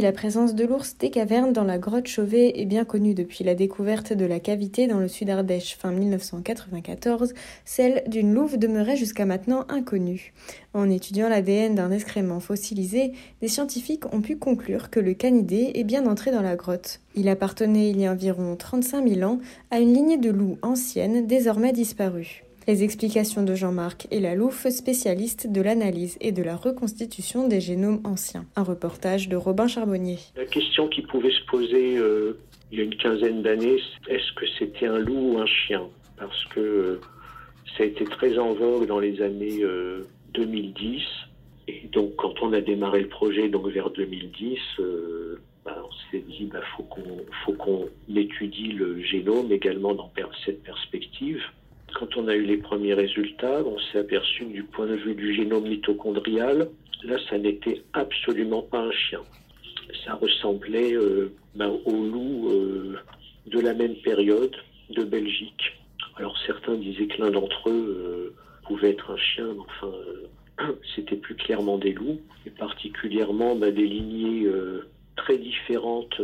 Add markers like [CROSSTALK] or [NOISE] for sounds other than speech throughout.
La présence de l'ours des cavernes dans la grotte Chauvet est bien connue depuis la découverte de la cavité dans le sud Ardèche fin 1994, celle d'une louve demeurait jusqu'à maintenant inconnue. En étudiant l'ADN d'un excrément fossilisé, des scientifiques ont pu conclure que le canidé est bien entré dans la grotte. Il appartenait il y a environ 35 000 ans à une lignée de loups anciennes désormais disparues. Les explications de Jean-Marc et la Loufe, spécialiste de l'analyse et de la reconstitution des génomes anciens. Un reportage de Robin Charbonnier. La question qui pouvait se poser euh, il y a une quinzaine d'années, est-ce que c'était un loup ou un chien? Parce que euh, ça a été très en vogue dans les années 2010. Euh, et donc quand on a démarré le projet donc vers 2010, bah, on s'est dit bah, faut qu'on faut qu'on étudie le génome également dans cette perspective. Quand on a eu les premiers résultats, on s'est aperçu que du point de vue du génome mitochondrial, là, ça n'était absolument pas un chien. Ça ressemblait euh, ben, au loup euh, de la même période de Belgique. Alors certains disaient que l'un d'entre eux euh, pouvait être un chien, mais enfin, [CLEARS THROAT] c'était plus clairement des loups, et particulièrement ben, des lignées très différentes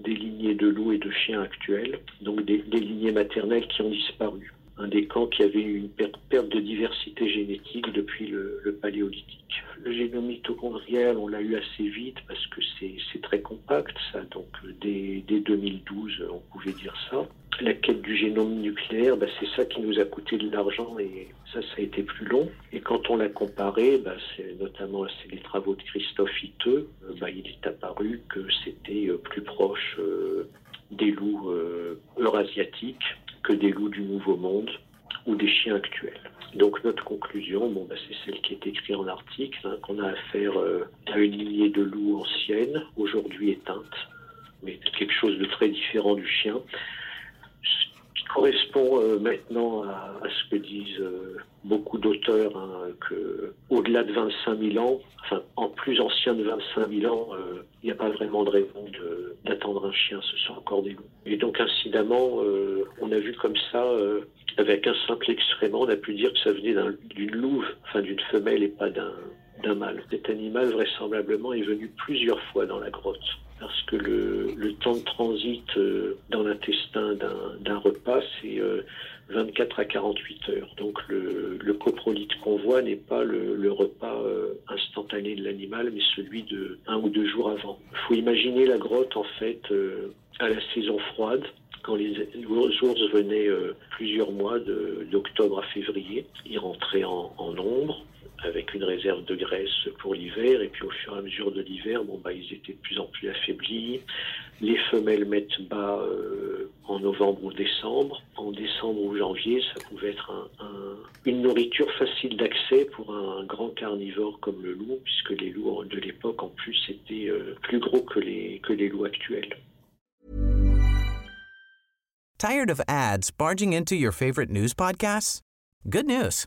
des lignées de loups et de chiens actuels, donc des lignées maternelles qui ont disparu un des camps qui avait eu une perte de diversité génétique depuis le, paléolithique. Le génome mitochondrial, on l'a eu assez vite parce que c'est très compact, ça. Donc dès, 2012, on pouvait dire ça. La quête du génome nucléaire, bah, c'est ça qui nous a coûté de l'argent et ça, ça a été plus long. Et quand on l'a comparé, bah, c'est notamment les travaux de Christophe Hiteux, euh, bah, il est apparu que c'était euh, plus proche euh, des loups eurasiatiques que des loups du Nouveau Monde ou des chiens actuels. Donc notre conclusion, bon, bah, c'est celle qui est écrite en article, hein, qu'on a affaire euh, à une lignée de loups ancienne, aujourd'hui éteinte, mais quelque chose de très différent du chien, ce qui correspond euh, maintenant à, ce que disent euh, beaucoup d'auteurs, hein, que au-delà de 25 000 ans, enfin en plus ancien de 25 000 ans, il n'y a pas vraiment de raison d'attendre un chien, ce sont encore des loups. Et donc incidemment, on a vu comme ça, euh, avec un simple excrément, on a pu dire que ça venait d'une louve, enfin d'une femelle et pas d'un mâle. Cet animal, vraisemblablement, est venu plusieurs fois dans la grotte. Parce que le, temps de transit euh, dans l'intestin d'un repas, c'est 24 euh, à 48 heures. Donc le, le coprolite qu'on voit n'est pas le, repas instantané de l'animal, mais celui de un ou deux jours avant. Il faut imaginer la grotte, en fait, à la saison froide, quand les ours venaient euh, plusieurs mois, d'octobre à février, ils rentraient en, nombre avec une réserve de graisse pour l'hiver, et puis au fur et à mesure de l'hiver, bon, bah, ils étaient de plus en plus affaiblis. Les femelles mettent bas euh, en novembre ou décembre. En décembre ou janvier, ça pouvait être une nourriture facile d'accès pour un grand carnivore comme le loup, puisque les loups de l'époque, en plus, étaient euh, plus gros que les, que les loups actuels. Tired of ads barging into your favorite news podcasts? Good news.